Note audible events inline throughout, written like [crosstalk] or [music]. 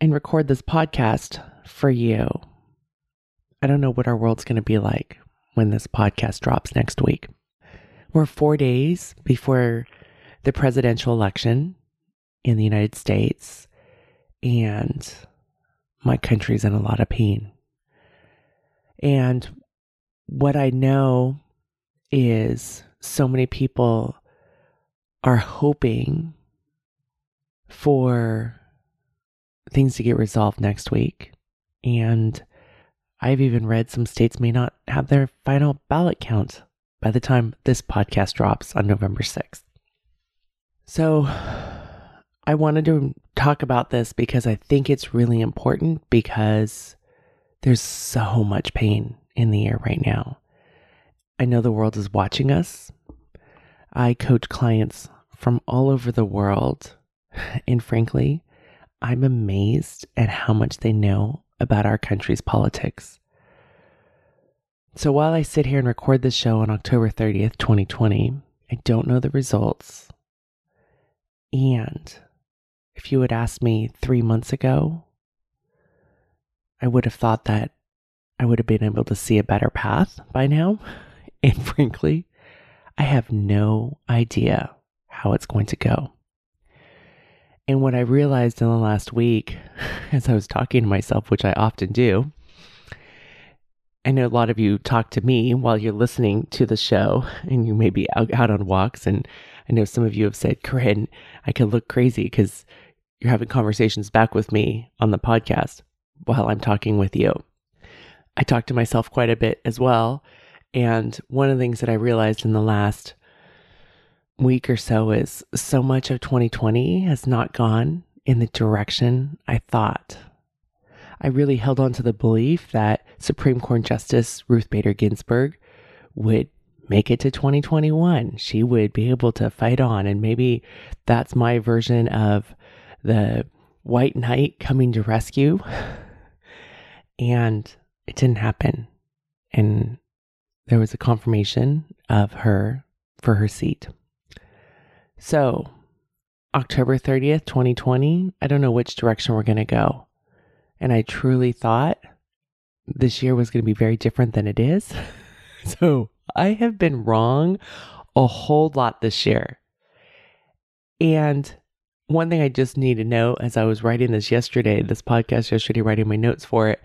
and record this podcast for you, I don't know what our world's going to be like when this podcast drops next week. We're four days before the presidential election in the United States, and my country's in a lot of pain. And what I know is so many people are hoping for things to get resolved next week. And I've even read some states may not have their final ballot count by the time this podcast drops on November 6th. So I wanted to talk about this because I think it's really important because there's so much pain in the air right now. I know the world is watching us. I coach clients from all over the world. [laughs] And frankly, I'm amazed at how much they know about our country's politics. So while I sit here and record this show on October 30th, 2020, I don't know the results. And if you had asked me three months ago, I would have thought that I would have been able to see a better path by now. [laughs] And frankly, I have no idea how it's going to go. And what I realized in the last week, [laughs] as I was talking to myself, which I often do, I know a lot of you talk to me while you're listening to the show and you may be out, out on walks. And I know some of you have said, Koren, I could look crazy because you're having conversations back with me on the podcast while I'm talking with you. I talk to myself quite a bit as well. And one of the things that I realized in the last week or so is so much of 2020 has not gone in the direction I thought. I really held on to the belief that Supreme Court Justice Ruth Bader Ginsburg would make it to 2021. She would be able to fight on. And maybe that's my version of the white knight coming to rescue. [laughs] And it didn't happen. And there was a confirmation of her for her seat. So, October 30th, 2020, I don't know which direction we're going to go. And I truly thought this year was going to be very different than it is. [laughs] so, I have been wrong a whole lot this year. And one thing I just need to know as I was writing this yesterday, this podcast yesterday, writing my notes for it,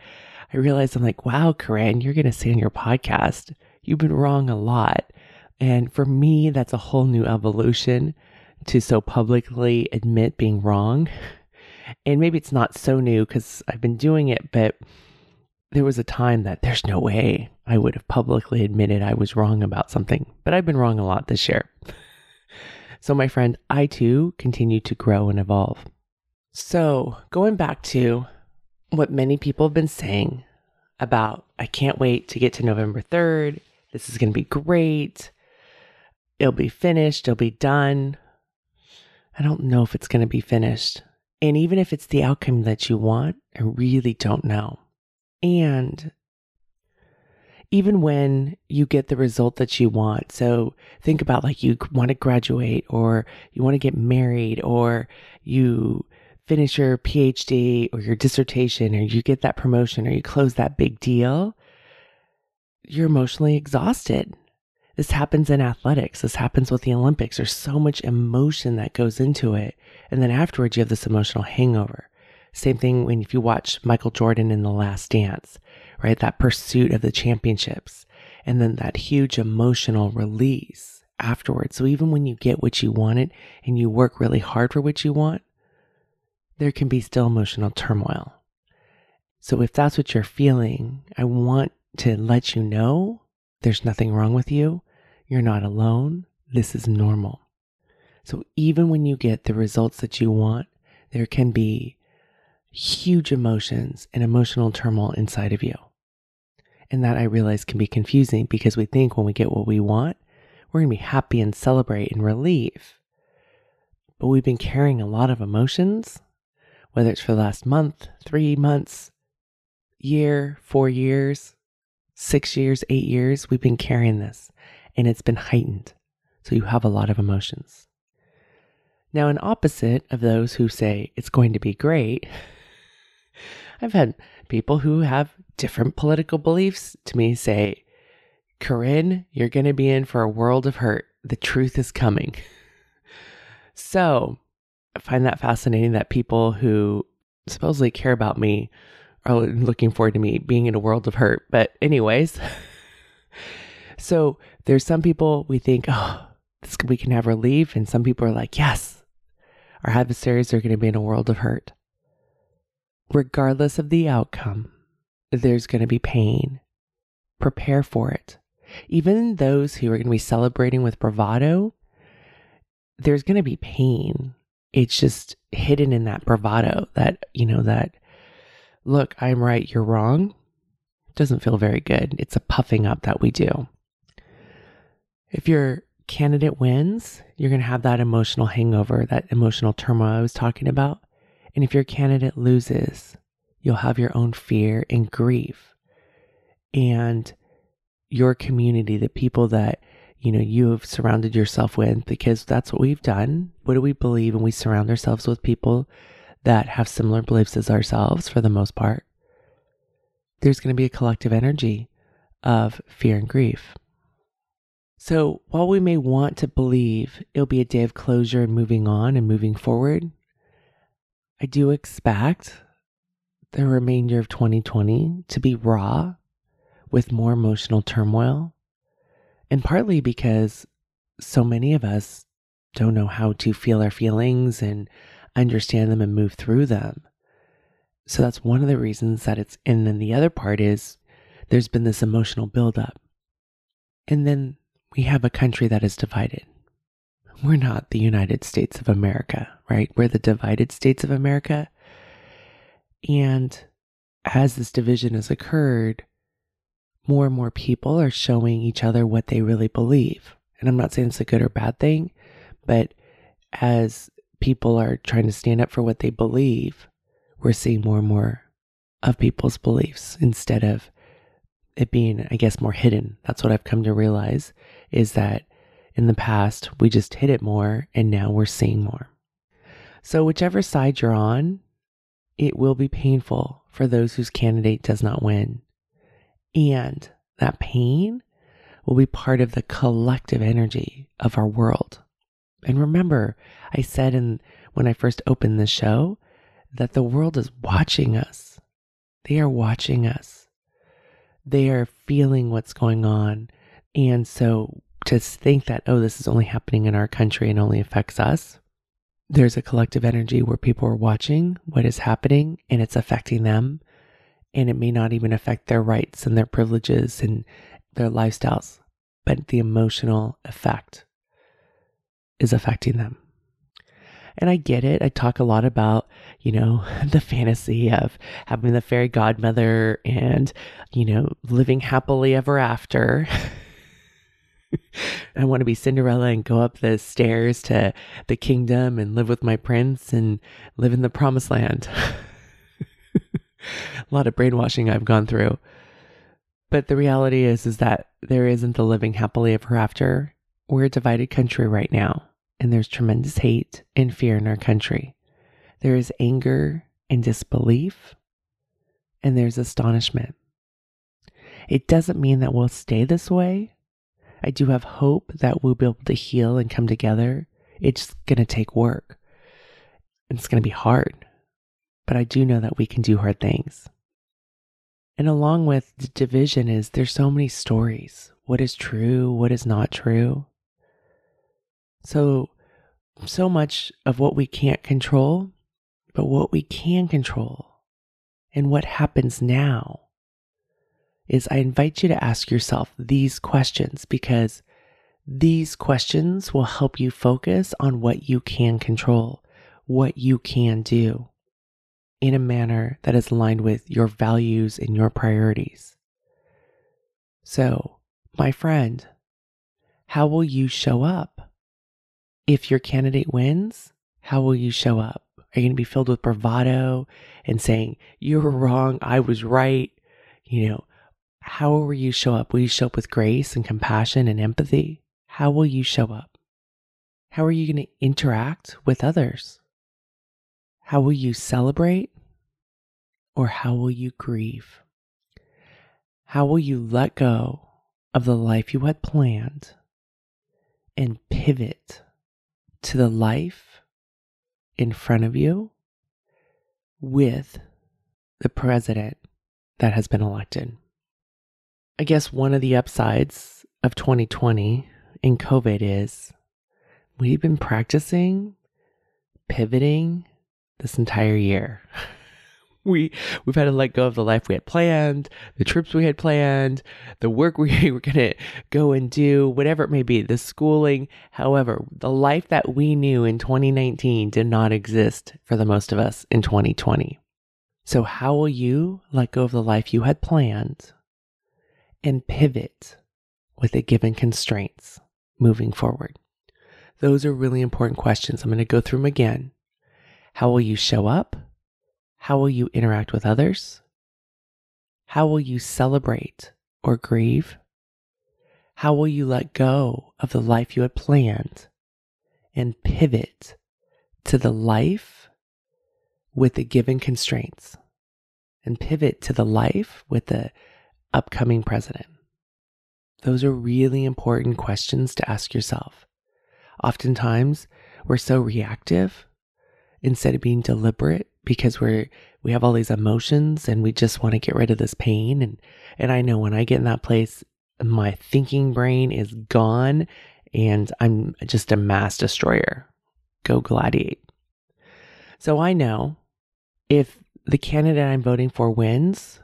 I realized I'm like, wow, Koren, you're going to say on your podcast, you've been wrong a lot. And for me, that's a whole new evolution to so publicly admit being wrong. And maybe it's not so new because I've been doing it, but there was a time that there's no way I would have publicly admitted I was wrong about something. But I've been wrong a lot this year. [laughs] So, my friend, I too continue to grow and evolve. So, going back to what many people have been saying about, I can't wait to get to November 3rd. This is going to be great. It'll be finished. It'll be done. I don't know if it's going to be finished. And even if it's the outcome that you want, I really don't know. And even when you get the result that you want. So think about like you want to graduate or you want to get married or you finish your PhD or your dissertation or you get that promotion or you close that big deal. You're emotionally exhausted. This happens in athletics. This happens with the Olympics. There's so much emotion that goes into it. And then afterwards, you have this emotional hangover. Same thing when if you watch Michael Jordan in The Last Dance right? That pursuit of the championships and then that huge emotional release afterwards. So even when you get what you wanted and you work really hard for what you want, there can be still emotional turmoil. So if that's what you're feeling, I want to let you know there's nothing wrong with you. You're not alone. This is normal. So even when you get the results that you want, there can be huge emotions and emotional turmoil inside of you. And that I realize can be confusing because we think when we get what we want, we're going to be happy and celebrate and relieve. But we've been carrying a lot of emotions, whether it's for the last month, three months, year, four years, six years, eight years. We've been carrying this and it's been heightened. So you have a lot of emotions. Now, an opposite of those who say it's going to be great, [laughs] I've had people who have different political beliefs to me say, Koren, you're going to be in for a world of hurt. The truth is coming. [laughs] So I find that fascinating that people who supposedly care about me are looking forward to me being in a world of hurt. But, anyways, [laughs] so there's some people we think, oh, this, we can have relief. And some people are like, yes, our adversaries are going to be in a world of hurt. Regardless of the outcome, there's going to be pain. Prepare for it. Even those who are going to be celebrating with bravado, there's going to be pain. It's just hidden in that bravado that, you know, that, look, I'm right, you're wrong, doesn't feel very good. It's a puffing up that we do. If your candidate wins, you're going to have that emotional hangover, that emotional turmoil I was talking about. And if your candidate loses, you'll have your own fear and grief. And your community, the people that you know you have surrounded yourself with because that's what we've done. What do we believe? And we surround ourselves with people that have similar beliefs as ourselves for the most part. There's going to be a collective energy of fear and grief. So while we may want to believe it'll be a day of closure and moving on and moving forward, I do expect the remainder of 2020 to be raw with more emotional turmoil. And partly because so many of us don't know how to feel our feelings and understand them and move through them. So that's one of the reasons that it's, and then the other part is there's been this emotional buildup. And then we have a country that is divided. We're not the United States of America, right? We're the divided states of America. And as this division has occurred, more and more people are showing each other what they really believe. And I'm not saying it's a good or bad thing, but as people are trying to stand up for what they believe, we're seeing more and more of people's beliefs instead of it being, I guess, more hidden. That's what I've come to realize is that in the past we just hid it more and now we're seeing more. So, whichever side you're on, it will be painful for those whose candidate does not win. And that pain will be part of the collective energy of our world. And remember, I said in when I first opened the show that the world is watching us. They are watching us. They are feeling what's going on. And so to think that, oh, this is only happening in our country and only affects us, there's a collective energy where people are watching what is happening and it's affecting them. And it may not even affect their rights and their privileges and their lifestyles, but the emotional effect is affecting them. And I get it. I talk a lot about, you know, [laughs] the fantasy of having the fairy godmother and, you know, living happily ever after. [laughs] I want to be Cinderella and go up the stairs to the kingdom and live with my prince and live in the promised land. [laughs] a lot of brainwashing I've gone through. But the reality is is that there isn't the living happily ever after. We're a divided country right now, and there's tremendous hate and fear in our country. There is anger and disbelief, and there's astonishment. It doesn't mean that we'll stay this way, I do have hope that we'll be able to heal and come together. It's going to take work. It's going to be hard, but I do know that we can do hard things. And along with the division is there's so many stories. What is true? What is not true? So, so much of what we can't control, but what we can control and what happens now is I invite you to ask yourself these questions because these questions will help you focus on what you can control, what you can do. in a manner that is aligned with your values and your priorities. So, my friend, how will you show up? If your candidate wins, how will you show up? Are you going to be filled with bravado and saying, You were wrong, I was right? You know, how will you show up? Will you show up with grace and compassion and empathy? How will you show up? How are you going to interact with others? How will you celebrate or how will you grieve? How will you let go of the life you had planned and pivot to the life in front of you with the president that has been elected? I guess one of the upsides of 2020 in COVID is we've been practicing pivoting this entire year. [laughs] we we've had to let go of the life we had planned, the trips we had planned, the work [laughs] we were going to go and do, whatever it may be, the schooling. However, the life that we knew in 2019 did not exist for the most of us in 2020. So how will you let go of the life you had planned and pivot with the given constraints moving forward? Those are really important questions. I'm going to go through them again. How will you show up? How will you interact with others? How will you celebrate or grieve? How will you let go of the life you had planned and pivot to the life with the given constraints and pivot to the life with the upcoming president? Those are really important questions to ask yourself. Oftentimes, we're so reactive instead of being deliberate because we're we have all these emotions and we just want to get rid of this pain and and I know when I get in that place my thinking brain is gone and I'm just a mass destroyer. Go gladiate. So I know if the candidate I'm voting for wins,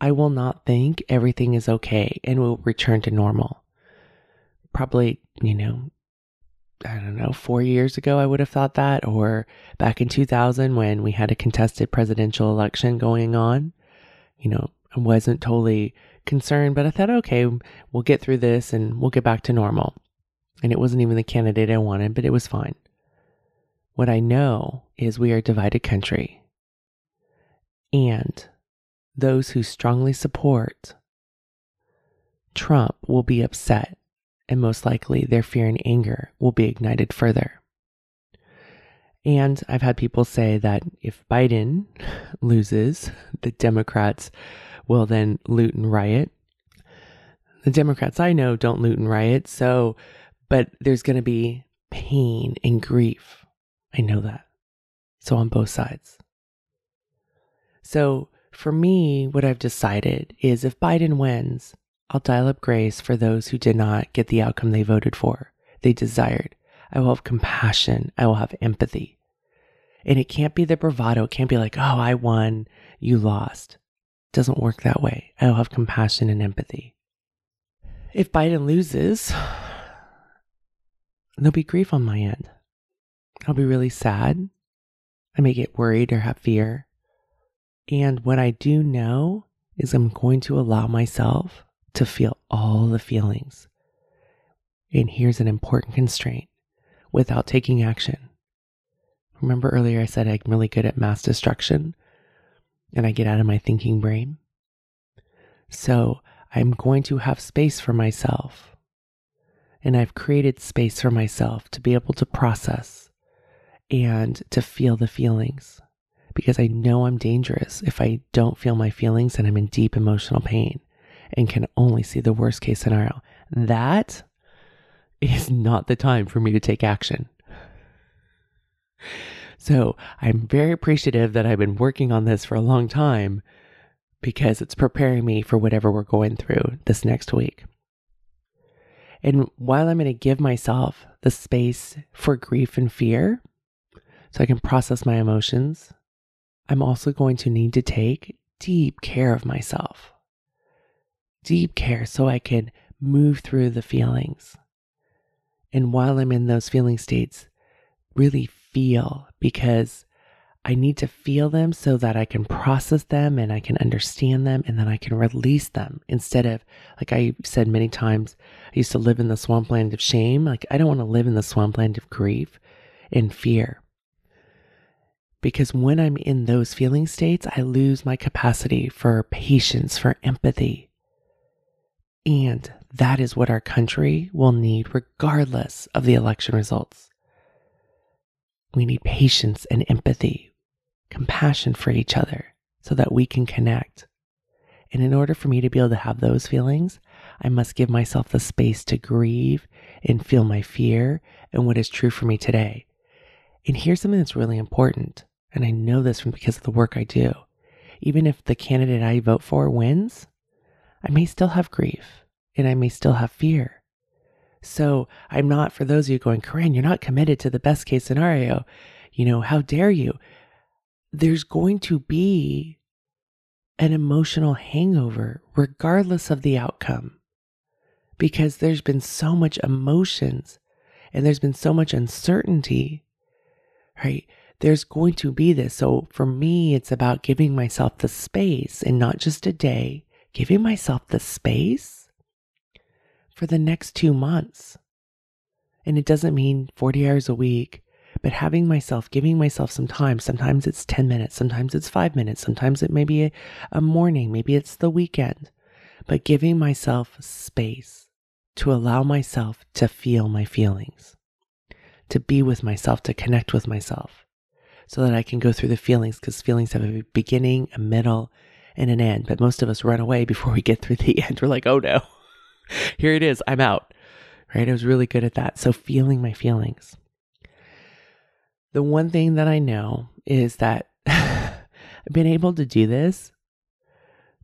I will not think everything is okay and will return to normal. Probably, you know, I don't know, four years ago, I would have thought that, or back in 2000 when we had a contested presidential election going on. You know, I wasn't totally concerned, but I thought, okay, we'll get through this and we'll get back to normal. And it wasn't even the candidate I wanted, but it was fine. What I know is we are a divided country. And those who strongly support Trump will be upset and most likely their fear and anger will be ignited further. And I've had people say that if Biden [laughs] loses, the Democrats will then loot and riot. The Democrats I know don't loot and riot, so, but there's going to be pain and grief. I know that. So on both sides. So for me, what I've decided is if Biden wins, I'll dial up grace for those who did not get the outcome they voted for, they desired. I will have compassion. I will have empathy. And it can't be the bravado. It can't be like, oh, I won, you lost. It doesn't work that way. I will have compassion and empathy. If Biden loses, there'll be grief on my end. I'll be really sad. I may get worried or have fear. And what I do know is I'm going to allow myself to feel all the feelings. And here's an important constraint without taking action. Remember earlier I said I'm really good at mass destruction and I get out of my thinking brain? So I'm going to have space for myself. And I've created space for myself to be able to process and to feel the feelings because I know I'm dangerous if I don't feel my feelings and I'm in deep emotional pain and can only see the worst case scenario. That is not the time for me to take action. So I'm very appreciative that I've been working on this for a long time because it's preparing me for whatever we're going through this next week. And while I'm going to give myself the space for grief and fear so I can process my emotions, I'm also going to need to take deep care of myself deep care so I can move through the feelings. And while I'm in those feeling states, really feel because I need to feel them so that I can process them and I can understand them and then I can release them instead of, like I said many times, I used to live in the swampland of shame. Like, I don't want to live in the swampland of grief and fear. Because when I'm in those feeling states, I lose my capacity for patience, for empathy. And that is what our country will need regardless of the election results. We need patience and empathy, compassion for each other so that we can connect. And in order for me to be able to have those feelings, I must give myself the space to grieve and feel my fear and what is true for me today. And here's something that's really important. And I know this from because of the work I do. Even if the candidate I vote for wins, I may still have grief and I may still have fear. So I'm not, for those of you going, Koren, you're not committed to the best case scenario. You know, how dare you? There's going to be an emotional hangover regardless of the outcome because there's been so much emotions and there's been so much uncertainty, right? There's going to be this. So for me, it's about giving myself the space and not just a day, giving myself the space for the next two months. And it doesn't mean 40 hours a week, but having myself, giving myself some time. Sometimes it's 10 minutes, sometimes it's five minutes, sometimes it may be a, a morning, maybe it's the weekend, but giving myself space to allow myself to feel my feelings, to be with myself, to connect with myself, so that I can go through the feelings because feelings have a beginning, a middle, and an end. But most of us run away [laughs] before we get through the [laughs] end. We're like, oh no. [laughs] here it is. I'm out. Right? I was really good at that. So feeling my feelings. The one thing that I know is that I've been able to do this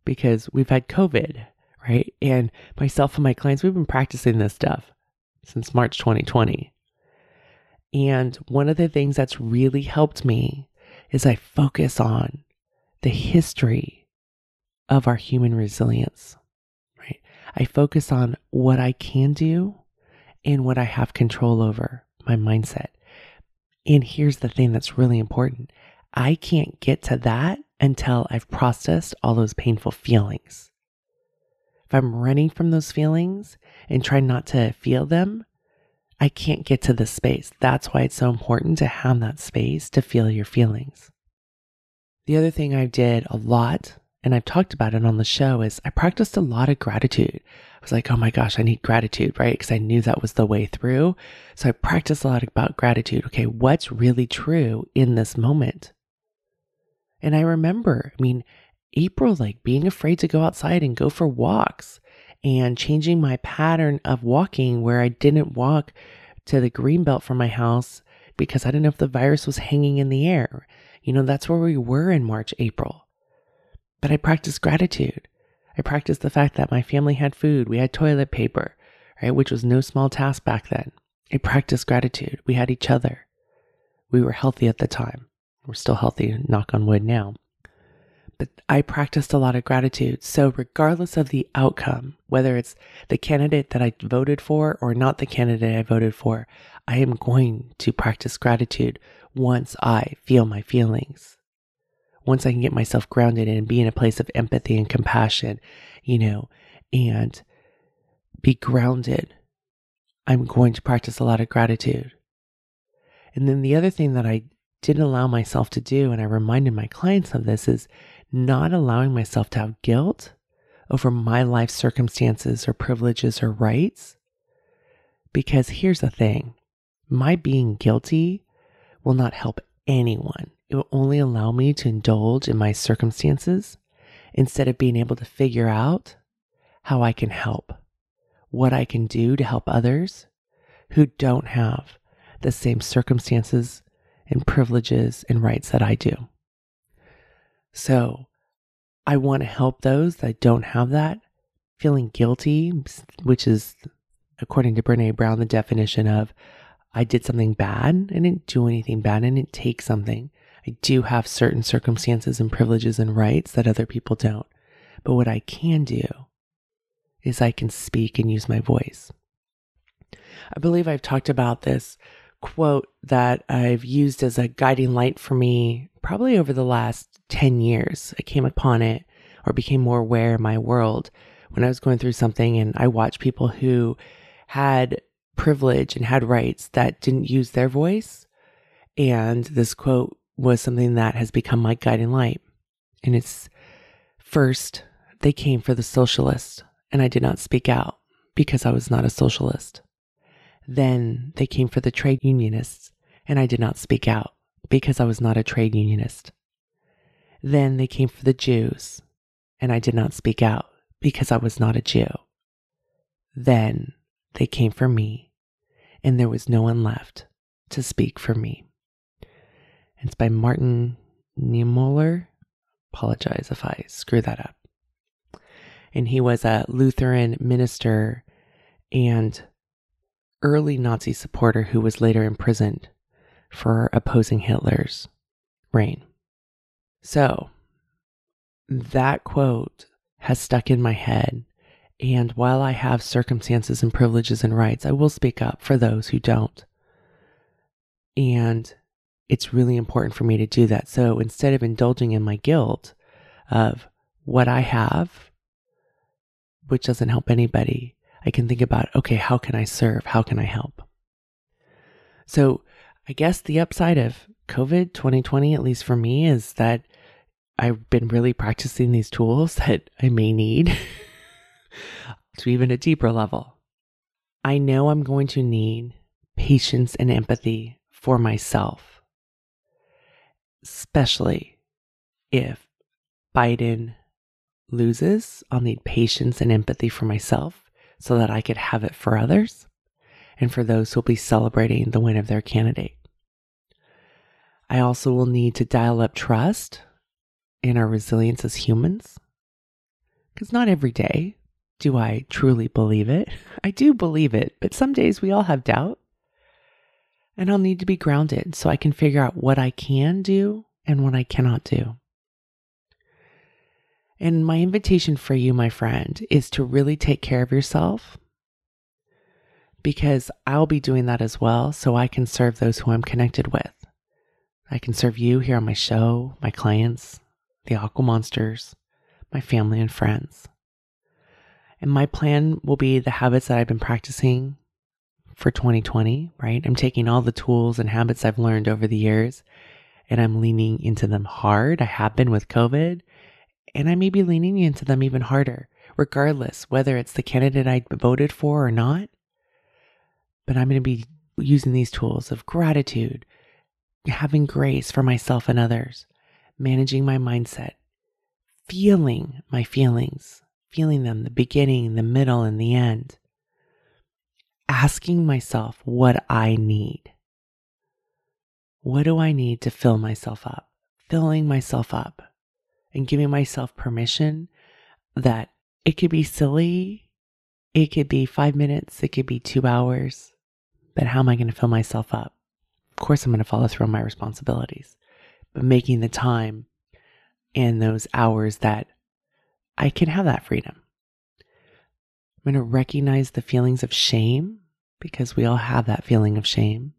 because we've had COVID, right? And myself and my clients, we've been practicing this stuff since March 2020. And one of the things that's really helped me is I focus on the history of our human resilience. Right? I focus on what I can do and what I have control over, my mindset. And here's the thing that's really important I can't get to that until I've processed all those painful feelings. If I'm running from those feelings and trying not to feel them, I can't get to the space. That's why it's so important to have that space to feel your feelings. The other thing I did a lot and I've talked about it on the show, is I practiced a lot of gratitude. I was like, oh my gosh, I need gratitude, right? Because I knew that was the way through. So I practiced a lot about gratitude. Okay, what's really true in this moment? And I remember, I mean, April, like being afraid to go outside and go for walks and changing my pattern of walking where I didn't walk to the green belt from my house because I didn't know if the virus was hanging in the air. You know, that's where we were in March, April. But I practiced gratitude. I practiced the fact that my family had food, we had toilet paper, right, which was no small task back then. I practiced gratitude. We had each other. We were healthy at the time. We're still healthy, knock on wood now. But I practiced a lot of gratitude. So, regardless of the outcome, whether it's the candidate that I voted for or not the candidate I voted for, I am going to practice gratitude once I feel my feelings once I can get myself grounded and be in a place of empathy and compassion, you know, and be grounded, I'm going to practice a lot of gratitude. And then the other thing that I didn't allow myself to do, and I reminded my clients of this, is not allowing myself to have guilt over my life circumstances or privileges or rights. Because here's the thing my being guilty will not help anyone it will only allow me to indulge in my circumstances instead of being able to figure out how I can help, what I can do to help others who don't have the same circumstances and privileges and rights that I do. So I want to help those that don't have that, feeling guilty, which is, according to Brene Brown, the definition of I did something bad. I didn't do anything bad. I didn't take something. I do have certain circumstances and privileges and rights that other people don't. But what I can do is I can speak and use my voice. I believe I've talked about this quote that I've used as a guiding light for me probably over the last 10 years. I came upon it or became more aware of my world when I was going through something and I watched people who had privilege and had rights that didn't use their voice. And this quote was something that has become my guiding light. And it's first, they came for the socialists, and I did not speak out because I was not a socialist. Then they came for the trade unionists, and I did not speak out because I was not a trade unionist. Then they came for the Jews, and I did not speak out because I was not a Jew. Then they came for me, and there was no one left to speak for me. It's by Martin Niemöller. Apologize if I screw that up. And he was a Lutheran minister and early Nazi supporter who was later imprisoned for opposing Hitler's reign. So, that quote has stuck in my head. And while I have circumstances and privileges and rights, I will speak up for those who don't. And it's really important for me to do that. So instead of indulging in my guilt of what I have, which doesn't help anybody, I can think about, okay, how can I serve? How can I help? So I guess the upside of COVID 2020, at least for me, is that I've been really practicing these tools [laughs] that I may need [laughs] to even a deeper level. I know I'm going to need patience and empathy for myself, especially if Biden loses. I'll need patience and empathy for myself so that I could have it for others and for those who'll be celebrating the win of their candidate. I also will need to dial up trust in our resilience as humans. Because not every day do I truly believe it. [laughs] I do believe it, but some days we all have doubt. And I'll need to be grounded so I can figure out what I can do and what I cannot do. And my invitation for you, my friend, is to really take care of yourself because I'll be doing that as well so I can serve those who I'm connected with. I can serve you here on my show, my clients, the Aqua Monsters, my family and friends. And my plan will be the habits that I've been practicing for 2020, right? I'm taking all the tools and habits I've learned over the years and I'm leaning into them hard. I have been with COVID and I may be leaning into them even harder, regardless whether it's the candidate I voted for or not. But I'm going to be using these tools of gratitude, having grace for myself and others, managing my mindset, feeling my feelings, feeling them, the beginning, the middle, and the end. Asking myself what I need. What do I need to fill myself up? Filling myself up and giving myself permission that it could be silly. It could be five minutes. It could be two hours. But how am I going to fill myself up? Of course, I'm going to follow through on my responsibilities but making the time and those hours that I can have that freedom. I'm going to recognize the feelings of shame because we all have that feeling of shame.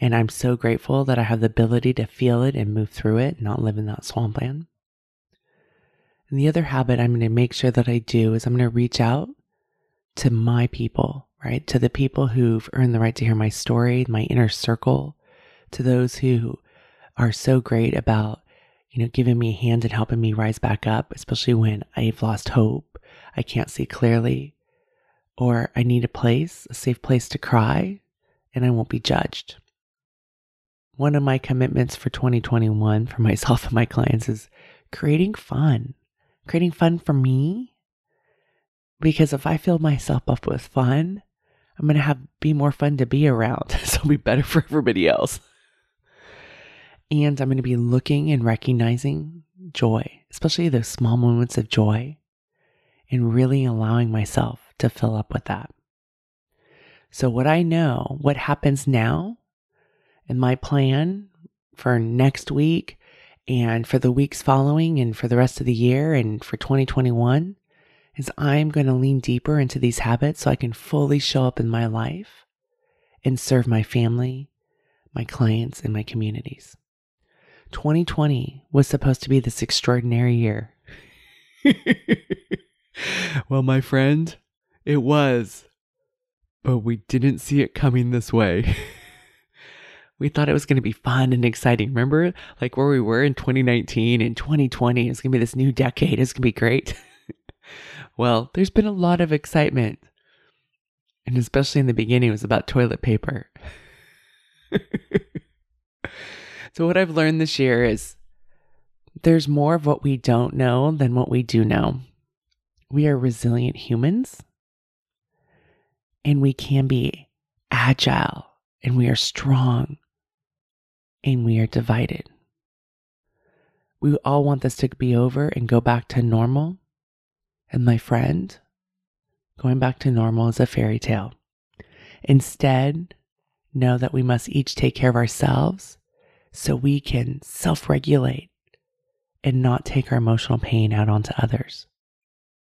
And I'm so grateful that I have the ability to feel it and move through it, not live in that swampland. And the other habit I'm going to make sure that I do is I'm going to reach out to my people, right? To the people who've earned the right to hear my story, my inner circle, to those who are so great about, you know, giving me a hand and helping me rise back up, especially when I've lost hope, I can't see clearly, or I need a place, a safe place to cry, and I won't be judged. One of my commitments for 2021 for [laughs] myself and my clients is creating fun, creating fun for me. Because if I fill myself up with fun, I'm going to have be more fun to be around. [laughs] so it'll be better for everybody else. And I'm going to be looking and recognizing joy, especially those small moments of joy, and really allowing myself to fill up with that. So, what I know, what happens now, and my plan for next week and for the weeks following and for the rest of the year and for 2021 is I'm going to lean deeper into these habits so I can fully show up in my life and serve my family, my clients, and my communities. 2020 was supposed to be this extraordinary year. [laughs] well, my friend, it was, but we didn't see it coming this way. [laughs] we thought it was going to be fun and exciting. Remember, like where we were in 2019 and 2020, it's going to be this new decade. It's going to be great. [laughs] well, there's been a lot of excitement. And especially in the beginning, it was about toilet paper. [laughs] so, what I've learned this year is there's more of what we don't know than what we do know. We are resilient humans and we can be agile and we are strong and we are divided. We all want this to be over and go back to normal. And my friend, going back to normal is a fairy tale. Instead, know that we must each take care of ourselves so we can self regulate and not take our emotional pain out onto others.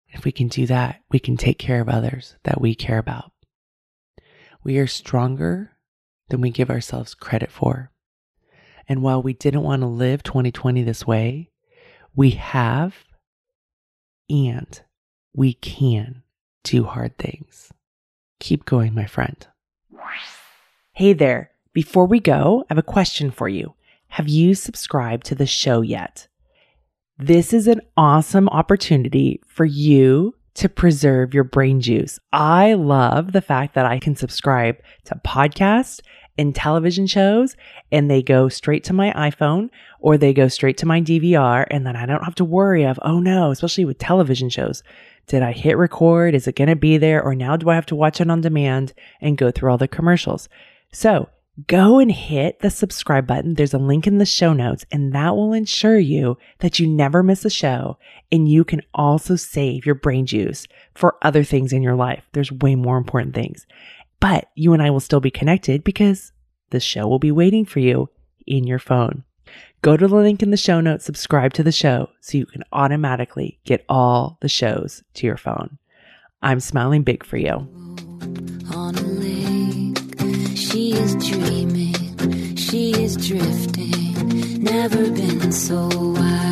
If we can do that, we can take care of others that we care about. We are stronger than we give ourselves credit for. And while we didn't want to live 2020 this way, we have and we can do hard things. Keep going, my friend. Hey there. Before we go, I have a question for you. Have you subscribed to the show yet? This is an awesome opportunity for you to preserve your brain juice. I love the fact that I can subscribe to podcasts and television shows and they go straight to my iPhone or they go straight to my DVR and then I don't have to worry of, oh no, especially with television shows. Did I hit record? Is it going to be there? Or now do I have to watch it on demand and go through all the commercials? So go and hit the subscribe button. There's a link in the show notes and that will ensure you that you never miss a show and you can also save your brain juice for other things in your life. There's way more important things. But you and I will still be connected because the show will be waiting for you in your phone. Go to the link in the show notes, subscribe to the show so you can automatically get all the shows to your phone. I'm smiling big for you. She is dreaming, she is drifting, never been so wide.